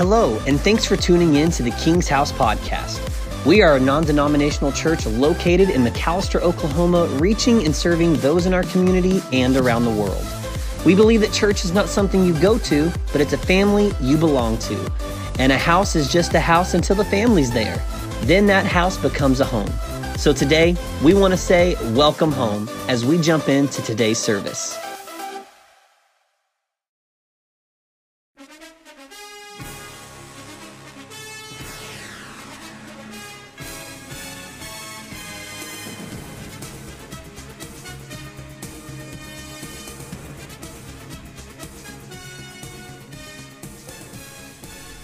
Hello, and thanks for tuning in to the King's House podcast. We are a non denominational church located in McAlester, Oklahoma, reaching and serving those in our community and around the world. We believe that church is not something you go to, but it's a family you belong to. And a house is just a house until the family's there. Then that house becomes a home. So today, we want to say welcome home as we jump into today's service.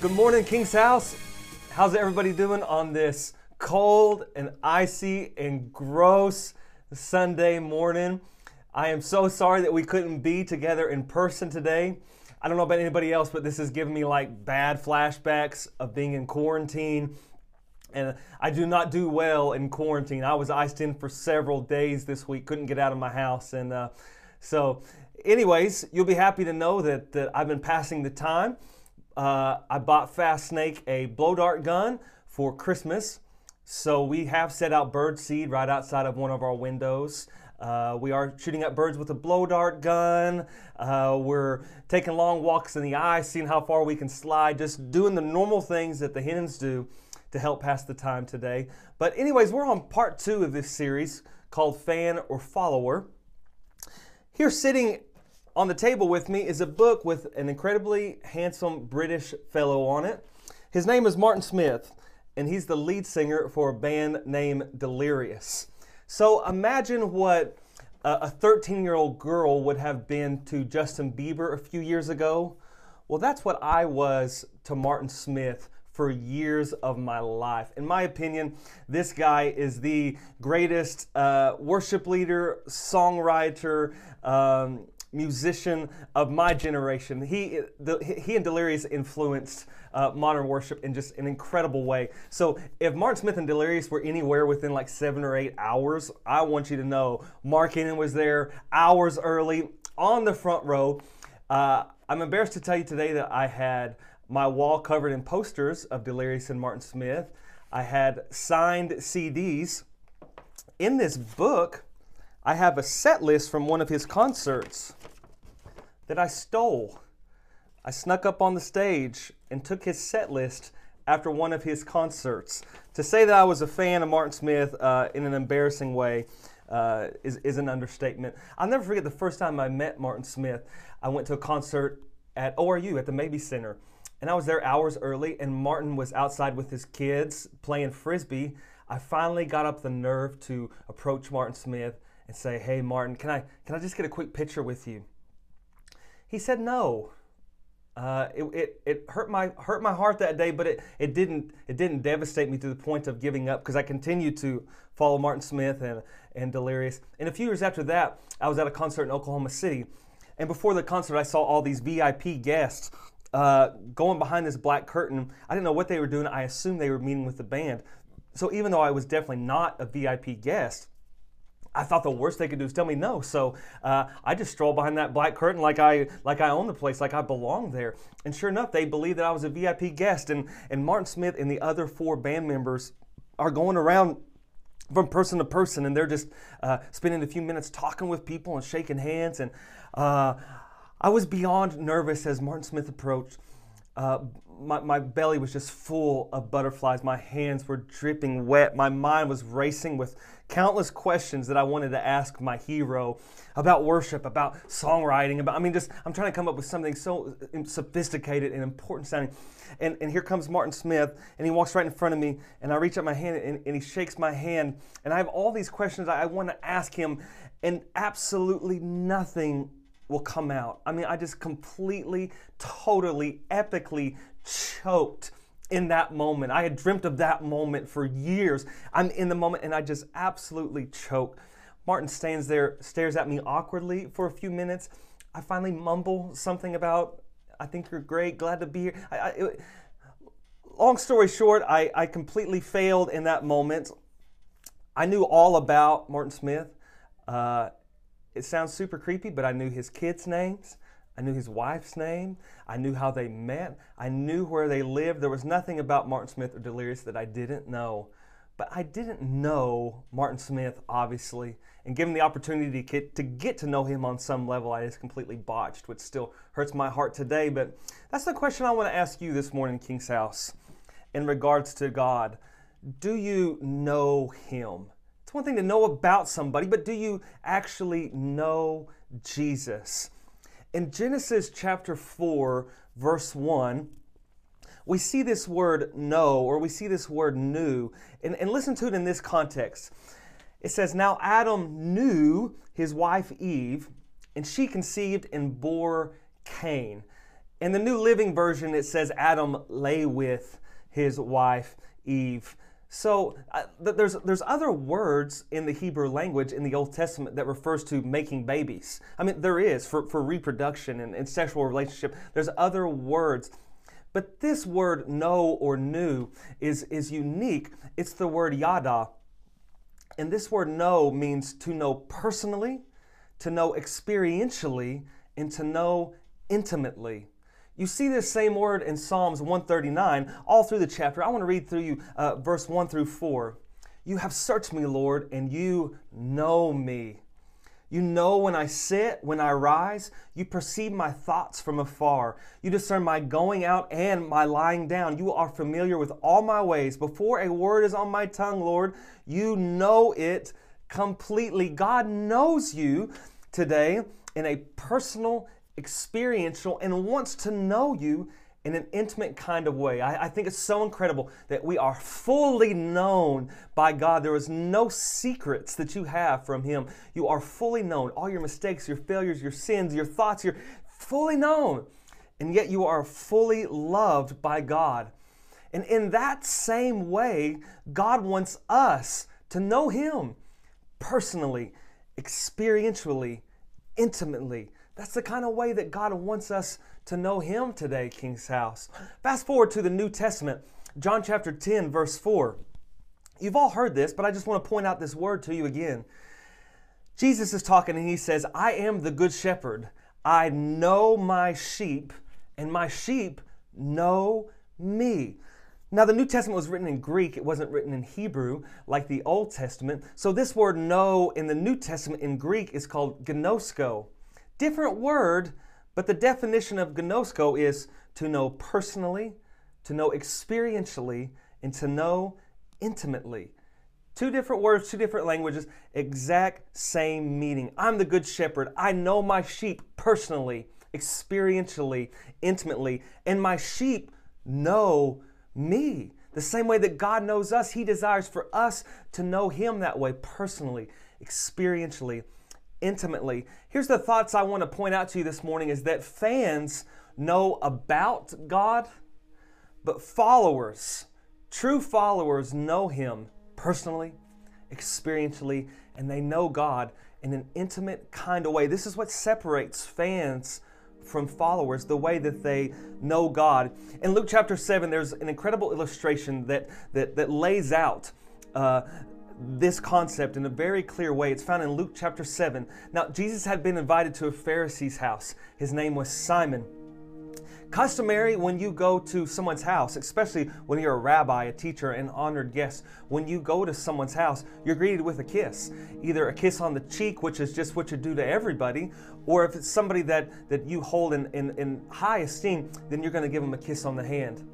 Good morning, King's House. How's everybody doing on this cold and icy and gross Sunday morning? I am so sorry that we couldn't be together in person today. I don't know about anybody else, but this is giving me like bad flashbacks of being in quarantine. And I do not do well in quarantine. I was iced in for several days this week, couldn't get out of my house. And uh, so, anyways, you'll be happy to know that, that I've been passing the time. Uh, I bought Fast Snake a blow dart gun for Christmas. So we have set out bird seed right outside of one of our windows. Uh, we are shooting at birds with a blow dart gun. Uh, we're taking long walks in the ice, seeing how far we can slide, just doing the normal things that the hens do to help pass the time today. But, anyways, we're on part two of this series called Fan or Follower. Here, sitting on the table with me is a book with an incredibly handsome British fellow on it. His name is Martin Smith, and he's the lead singer for a band named Delirious. So imagine what a 13 year old girl would have been to Justin Bieber a few years ago. Well, that's what I was to Martin Smith for years of my life. In my opinion, this guy is the greatest uh, worship leader, songwriter, um, musician of my generation. He, the, he and Delirious influenced uh, modern worship in just an incredible way. So if Martin Smith and Delirious were anywhere within like seven or eight hours, I want you to know Mark Hennen was there hours early on the front row. Uh, I'm embarrassed to tell you today that I had my wall covered in posters of Delirious and Martin Smith. I had signed CDs. In this book, I have a set list from one of his concerts that I stole. I snuck up on the stage and took his set list after one of his concerts. To say that I was a fan of Martin Smith uh, in an embarrassing way uh, is, is an understatement. I'll never forget the first time I met Martin Smith. I went to a concert at ORU at the Mabee Center. And I was there hours early, and Martin was outside with his kids playing frisbee. I finally got up the nerve to approach Martin Smith and say, "Hey, Martin, can I can I just get a quick picture with you?" He said no. Uh, it, it, it hurt my hurt my heart that day, but it, it didn't it didn't devastate me to the point of giving up because I continued to follow Martin Smith and and Delirious. And a few years after that, I was at a concert in Oklahoma City, and before the concert, I saw all these VIP guests uh, going behind this black curtain. I didn't know what they were doing. I assumed they were meeting with the band. So even though I was definitely not a VIP guest, I thought the worst they could do is tell me no. So uh, I just strolled behind that black curtain like I like I own the place, like I belong there. And sure enough, they believed that I was a VIP guest. And and Martin Smith and the other four band members are going around from person to person, and they're just uh, spending a few minutes talking with people and shaking hands. And uh, I was beyond nervous as Martin Smith approached. My, my belly was just full of butterflies. My hands were dripping wet. My mind was racing with countless questions that I wanted to ask my hero about worship, about songwriting, about, I mean, just, I'm trying to come up with something so sophisticated and important sounding. And, and here comes Martin Smith, and he walks right in front of me, and I reach out my hand, and, and he shakes my hand, and I have all these questions I, I want to ask him, and absolutely nothing will come out. I mean, I just completely, totally, epically choked in that moment. I had dreamt of that moment for years. I'm in the moment and I just absolutely choke. Martin stands there, stares at me awkwardly for a few minutes. I finally mumble something about, I think you're great, glad to be here. I, I, it, long story short, I, I completely failed in that moment. I knew all about Martin Smith. Uh, it sounds super creepy, but I knew his kids' names. I knew his wife's name. I knew how they met. I knew where they lived. There was nothing about Martin Smith or Delirious that I didn't know. But I didn't know Martin Smith, obviously. And given the opportunity to get, to know him on some level, I just completely botched, which still hurts my heart today. But that's the question I want to ask you this morning, King's House, in regards to God. Do you know him? It's one thing to know about somebody, but do you actually know Jesus? In Genesis chapter 4, verse 1, we see this word know or we see this word knew. And, and listen to it in this context. It says, Now Adam knew his wife Eve, and she conceived and bore Cain. In the New Living Version, it says Adam lay with his wife Eve. So uh, there's there's other words in the Hebrew language in the Old Testament that refers to making babies. I mean, there is for, for reproduction and, and sexual relationship. There's other words. But this word know or knew is, is unique. It's the word yada. And this word know means to know personally, to know experientially, and to know intimately. You see this same word in Psalms 139 all through the chapter. I want to read through you uh, verse 1 through 4. You have searched me, Lord, and you know me. You know when I sit, when I rise. You perceive my thoughts from afar. You discern my going out and my lying down. You are familiar with all my ways. Before a word is on my tongue, Lord, you know it completely. God knows you today in a personal experiential, and wants to know you in an intimate kind of way. I, I, think it's so incredible that we are fully known by God. There is no secrets that you have from Him. You are fully known. All your mistakes, your failures, your sins, your thoughts, you're fully known. And yet you are fully loved by God. And in that same way, God wants us to know Him personally, experientially, intimately. That's the kind of way that God wants us to know Him today, King's House. Fast forward to the New Testament, John chapter 10, verse 4. You've all heard this, but I just want to point out this word to you again. Jesus is talking and he says, I am the good shepherd. I know my sheep, and my sheep know me. Now, the New Testament was written in Greek, it wasn't written in Hebrew like the Old Testament. So, this word know in the New Testament in Greek is called gnosko. Different word, but the definition of gnosko is to know personally, to know experientially, and to know intimately. Two different words, two different languages, exact same meaning. I'm the good shepherd. I know my sheep personally, experientially, intimately, and my sheep know me. The same way that God knows us, He desires for us to know Him that way personally, experientially, intimately. Here's the thoughts I want to point out to you this morning is that fans know about God, but followers, true followers, know Him personally, experientially, and they know God in an intimate kind of way. This is what separates fans from followers, the way that they know God. In Luke chapter 7, there's an incredible illustration that, that, that lays out uh, this concept in a very clear way. It's found in Luke chapter 7. Now, Jesus had been invited to a Pharisee's house. His name was Simon. Customary when you go to someone's house, especially when you're a rabbi, a teacher, an honored guest, when you go to someone's house, you're greeted with a kiss. Either a kiss on the cheek, which is just what you do to everybody, or if it's somebody that, that you hold in, in, in high esteem, then you're going to give them a kiss on the hand.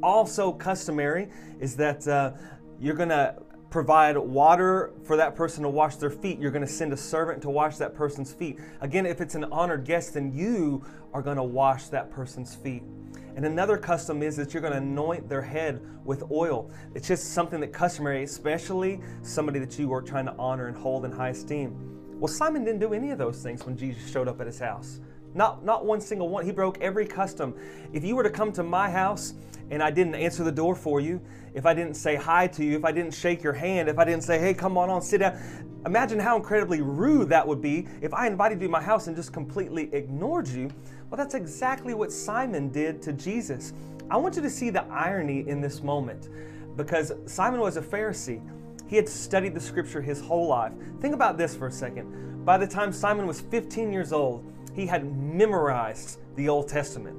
Also, customary is that uh, you're going to provide water for that person to wash their feet. You're going to send a servant to wash that person's feet. Again, if it's an honored guest, then you are going to wash that person's feet. And another custom is that you're going to anoint their head with oil. It's just something that customary, especially somebody that you are trying to honor and hold in high esteem. Well, Simon didn't do any of those things when Jesus showed up at his house. Not, not one single one. He broke every custom. If you were to come to my house and I didn't answer the door for you, if I didn't say hi to you, if I didn't shake your hand, if I didn't say, hey, come on on, sit down, imagine how incredibly rude that would be if I invited you to my house and just completely ignored you. Well, that's exactly what Simon did to Jesus. I want you to see the irony in this moment because Simon was a Pharisee. He had studied the scripture his whole life. Think about this for a second. By the time Simon was 15 years old, he had memorized the Old Testament.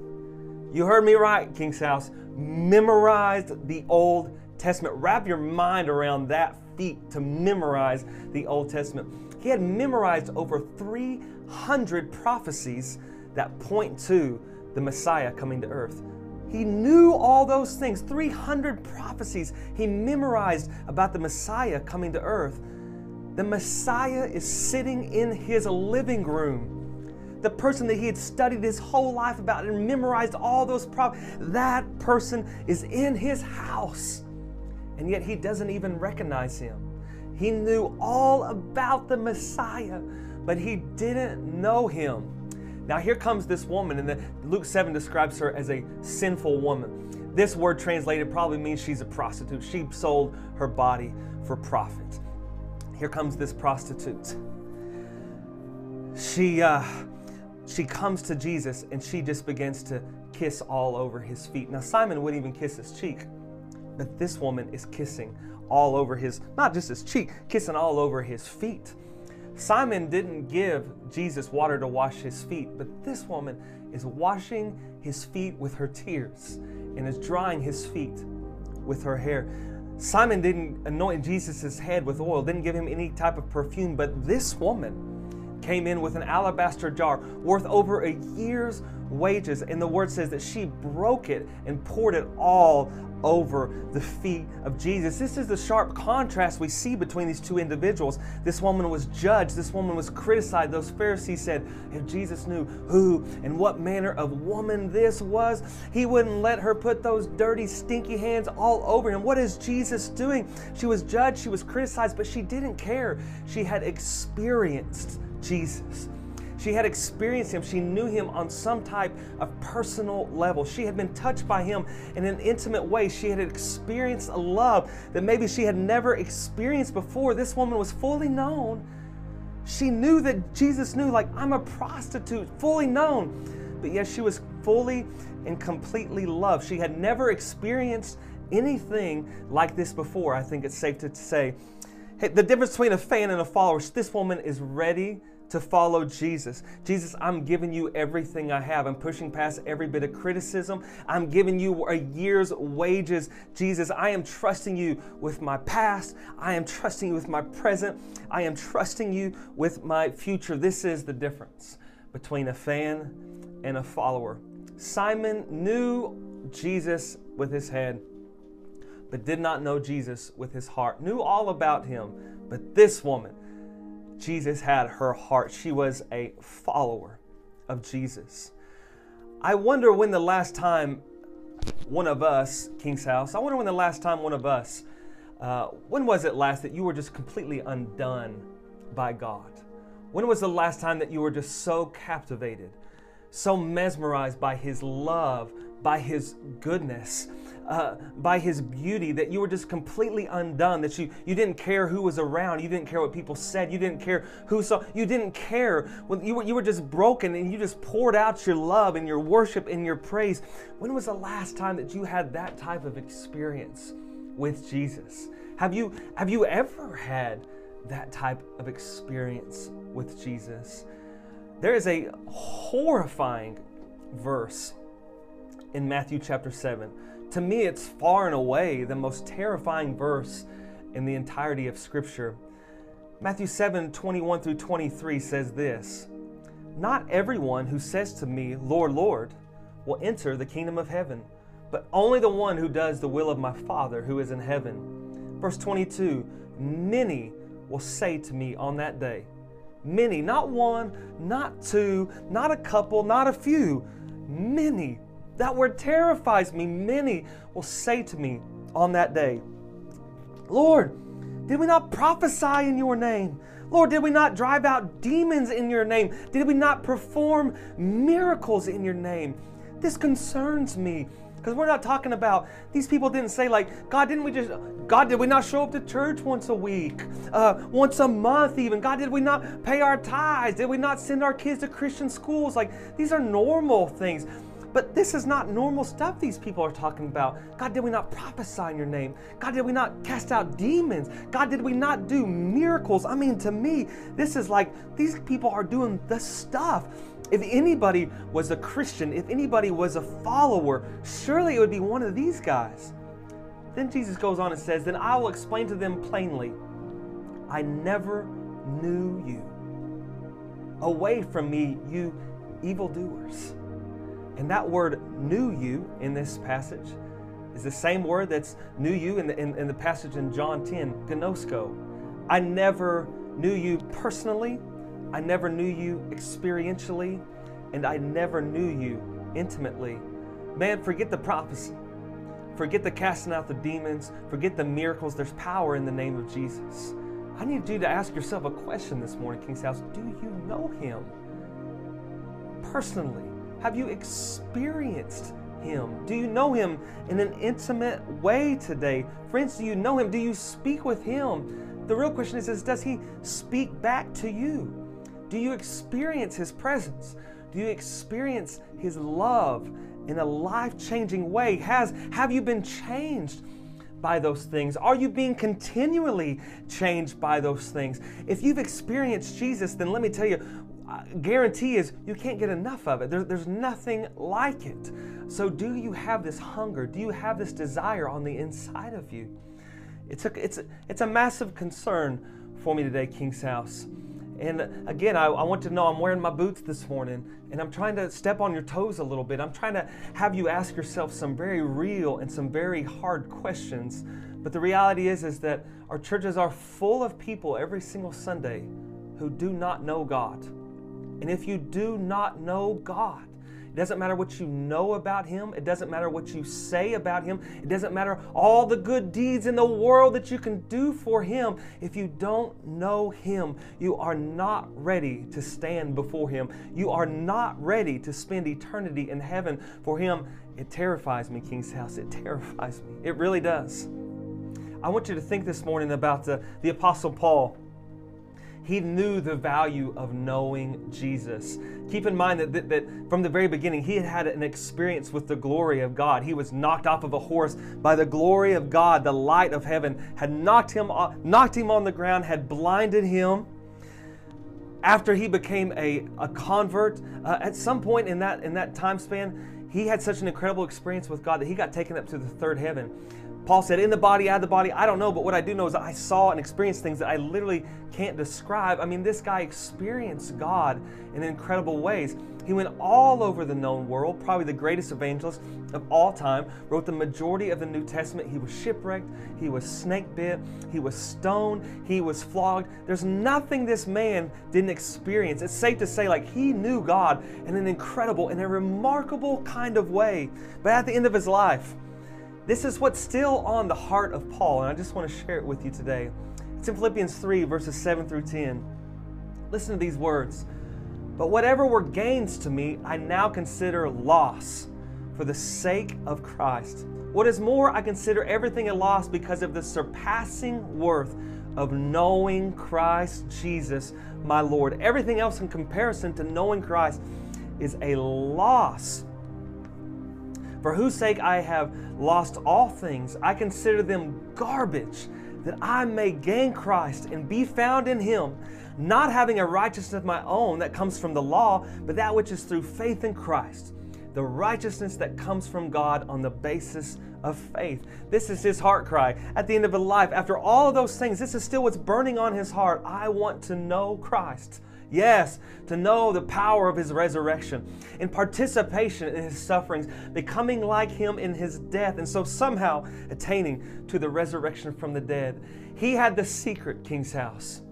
You heard me right, King's House. Memorized the Old Testament. Wrap your mind around that feat to memorize the Old Testament. He had memorized over 300 prophecies that point to the Messiah coming to earth. He knew all those things 300 prophecies he memorized about the Messiah coming to earth. The Messiah is sitting in his living room. The person that he had studied his whole life about and memorized all those prophecies, that person is in his house. And yet he doesn't even recognize him. He knew all about the Messiah, but he didn't know him. Now, here comes this woman, and the, Luke 7 describes her as a sinful woman. This word translated probably means she's a prostitute. She sold her body for profit. Here comes this prostitute. She, uh, she comes to Jesus and she just begins to kiss all over his feet. Now, Simon wouldn't even kiss his cheek, but this woman is kissing all over his, not just his cheek, kissing all over his feet. Simon didn't give Jesus water to wash his feet, but this woman is washing his feet with her tears and is drying his feet with her hair. Simon didn't anoint Jesus' head with oil, didn't give him any type of perfume, but this woman came in with an alabaster jar worth over a year's wages. And the word says that she broke it and poured it all over the feet of Jesus. This is the sharp contrast we see between these two individuals. This woman was judged, this woman was criticized. Those Pharisees said, if Jesus knew who and what manner of woman this was, he wouldn't let her put those dirty, stinky hands all over him. What is Jesus doing? She was judged, she was criticized, but she didn't care. She had experienced Jesus. She had experienced him. She knew him on some type of personal level. She had been touched by him in an intimate way. She had experienced a love that maybe she had never experienced before. This woman was fully known. She knew that Jesus knew, like, I'm a prostitute, fully known. But yet she was fully and completely loved. She had never experienced anything like this before, I think it's safe to say. Hey, the difference between a fan and a follower, this woman is ready to follow Jesus. Jesus, I'm giving you everything I have. I'm pushing past every bit of criticism. I'm giving you a year's wages. Jesus, I am trusting you with my past. I am trusting you with my present. I am trusting you with my future. This is the difference between a fan and a follower. Simon knew Jesus with his head, but did not know Jesus with his heart. Knew all about him, but this woman, Jesus had her heart. She was a follower of Jesus. I wonder when the last time one of us, King's House, I wonder when the last time one of us, uh, when was it last that you were just completely undone by God? When was the last time that you were just so captivated, so mesmerized by His love, by His goodness? uh, by his beauty that you were just completely undone, that you, you didn't care who was around, you didn't care what people said, you didn't care who saw, you didn't care. When you, were, you were just broken and you just poured out your love and your worship and your praise. When was the last time that you had that type of experience with Jesus? Have you, have you ever had that type of experience with Jesus? There is a horrifying verse in Matthew chapter 7 to me, it's far and away the most terrifying verse in the entirety of Scripture. Matthew 7 21 through 23 says this Not everyone who says to me, Lord, Lord, will enter the kingdom of heaven, but only the one who does the will of my Father who is in heaven. Verse 22 Many will say to me on that day, Many, not one, not two, not a couple, not a few, many that word terrifies me. Many will say to me on that day, Lord, did we not prophesy in your name? Lord, did we not drive out demons in your name? Did we not perform miracles in your name? This concerns me because we're not talking about these people didn't say like god didn't we just god did we not show up to church once a week uh, once a month even god did we not pay our tithes did we not send our kids to christian schools like these are normal things but this is not normal stuff these people are talking about. God, did we not prophesy in your name? God, did we not cast out demons? God, did we not do miracles? I mean, to me, this is like these people are doing the stuff. If anybody was a Christian, if anybody was a follower, surely it would be one of these guys. Then Jesus goes on and says, Then I will explain to them plainly, I never knew you. Away from me, you evildoers. And that word knew you in this passage is the same word that's knew you in the, in, in the passage in John 10, gnosko. I never knew you personally, I never knew you experientially, and I never knew you intimately. Man, forget the prophecy. Forget the casting out the demons. Forget the miracles. There's power in the name of Jesus. I need you to ask yourself a question this morning, King's House. Do you know him? Personally, have you experienced him? Do you know him in an intimate way today? Friends, do you know him? Do you speak with him? The real question is, is does he speak back to you? Do you experience his presence? Do you experience his love in a life-changing way? Has have you been changed by those things? Are you being continually changed by those things? If you've experienced Jesus, then let me tell you, guarantee is you can't get enough of it. There, there's nothing like it. So, do you have this hunger? Do you have this desire on the inside of you? It's a, it's a, it's a massive concern for me today, King's House. And again, I, I, want to know I'm wearing my boots this morning and I'm trying to step on your toes a little bit. I'm trying to have you ask yourself some very real and some very hard questions. But the reality is, is that our churches are full of people every single Sunday who do not know God. And if you do not know God, it doesn't matter what you know about Him. It doesn't matter what you say about Him. It doesn't matter all the good deeds in the world that you can do for Him. If you don't know Him, you are not ready to stand before Him. You are not ready to spend eternity in heaven for Him. It terrifies me, King's House. It terrifies me. It really does. I want you to think this morning about the, the Apostle Paul. He knew the value of knowing Jesus. Keep in mind that, that, that, from the very beginning, he had had an experience with the glory of God. He was knocked off of a horse by the glory of God. The light of heaven had knocked him, off, knocked him on the ground, had blinded him. After he became a, a convert, uh, at some point in that, in that time span, he had such an incredible experience with God that he got taken up to the third heaven. Paul said, in the body, out of the body, I don't know, but what I do know is I saw and experienced things that I literally can't describe. I mean, this guy experienced God in incredible ways. He went all over the known world, probably the greatest evangelist of all time, wrote the majority of the New Testament. He was shipwrecked, he was snake bit, he was stoned, he was flogged. There's nothing this man didn't experience. It's safe to say, like, he knew God in an incredible, in a remarkable kind of way. But at the end of his life, this is what's still on the heart of Paul, and I just want to share it with you today. It's in Philippians 3, verses 7 through 10. Listen to these words. But whatever were gains to me, I now consider loss for the sake of Christ. What is more, I consider everything a loss because of the surpassing worth of knowing Christ Jesus, my Lord. Everything else in comparison to knowing Christ is a loss for whose sake I have lost all things, I consider them garbage, that I may gain Christ and be found in him, not having a righteousness of my own that comes from the law, but that which is through faith in Christ, the righteousness that comes from God on the basis of faith. This is his heart cry. At the end of his life, after all of those things, this is still what's burning on his heart. I want to know Christ. Yes, to know the power of his resurrection, in participation in his sufferings, becoming like him in his death, and so somehow attaining to the resurrection from the dead. He had the secret, King's House.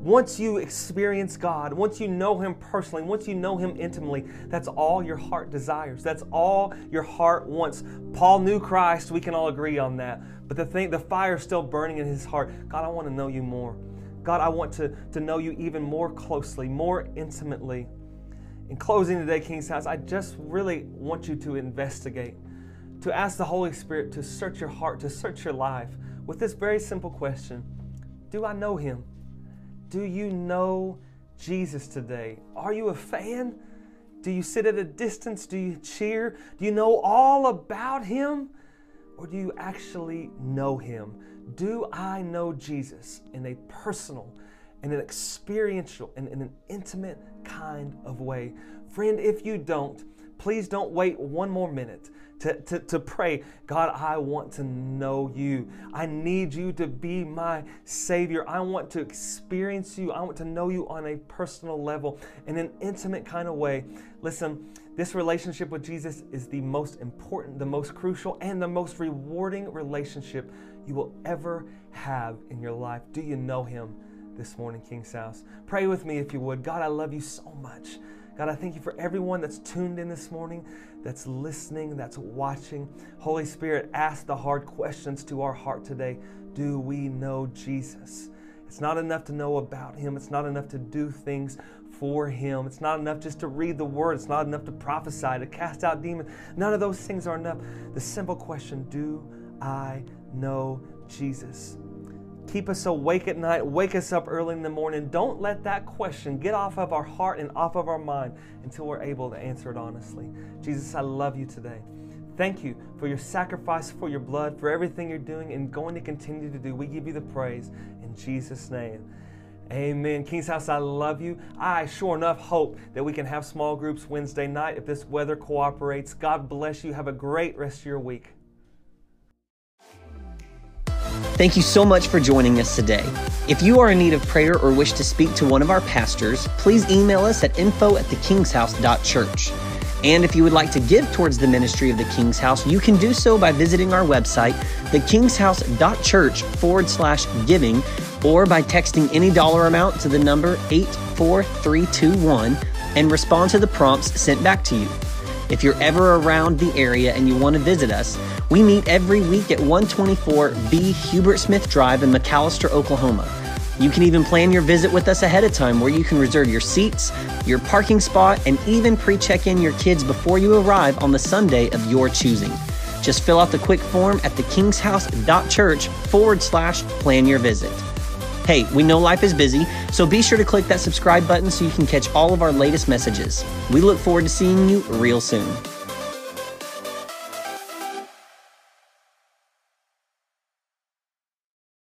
Once you experience God, once you know Him personally, once you know Him intimately, that's all your heart desires. That's all your heart wants. Paul knew Christ, we can all agree on that. But the thing, the fire is still burning in his heart. God, I want to know you more. God, I want to, to know you even more closely, more intimately. In closing today, King's House, I just really want you to investigate, to ask the Holy Spirit to search your heart, to search your life with this very simple question Do I know Him? Do you know Jesus today? Are you a fan? Do you sit at a distance? Do you cheer? Do you know all about Him? Or do you actually know Him? Do I know Jesus in a personal, in an experiential, and in an intimate kind of way? Friend, if you don't, please don't wait one more minute to, to, to pray, God, I want to know you. I need you to be my Savior. I want to experience you. I want to know you on a personal level, in an intimate kind of way. Listen, this relationship with Jesus is the most important, the most crucial, and the most rewarding relationship you will ever have in your life. Do you know Him this morning, King's House? Pray with me if you would. God, I love you so much. God, I thank you for everyone that's tuned in this morning, that's listening, that's watching. Holy Spirit, ask the hard questions to our heart today. Do we know Jesus? It's not enough to know about Him, it's not enough to do things for Him. It's not enough just to read the Word, it's not enough to prophesy, to cast out demons. None of those things are enough. The simple question do I know Jesus? Keep us awake at night. Wake us up early in the morning. Don't let that question get off of our heart and off of our mind until we're able to answer it honestly. Jesus, I love you today. Thank you for your sacrifice, for your blood, for everything you're doing and going to continue to do. We give you the praise in Jesus' name. Amen. King's House, I love you. I sure enough hope that we can have small groups Wednesday night if this weather cooperates. God bless you. Have a great rest of your week. Thank you so much for joining us today. If you are in need of prayer or wish to speak to one of our pastors, please email us at info at thekingshouse.church. And if you would like to give towards the ministry of the King's House, you can do so by visiting our website, thekingshouse.church forward slash giving, or by texting any dollar amount to the number 84321 and respond to the prompts sent back to you. If you're ever around the area and you want to visit us, we meet every week at 124B Hubert Smith Drive in McAlester, Oklahoma. You can even plan your visit with us ahead of time where you can reserve your seats, your parking spot, and even pre check in your kids before you arrive on the Sunday of your choosing. Just fill out the quick form at thekingshouse.church forward slash plan your visit. Hey, we know life is busy, so be sure to click that subscribe button so you can catch all of our latest messages. We look forward to seeing you real soon.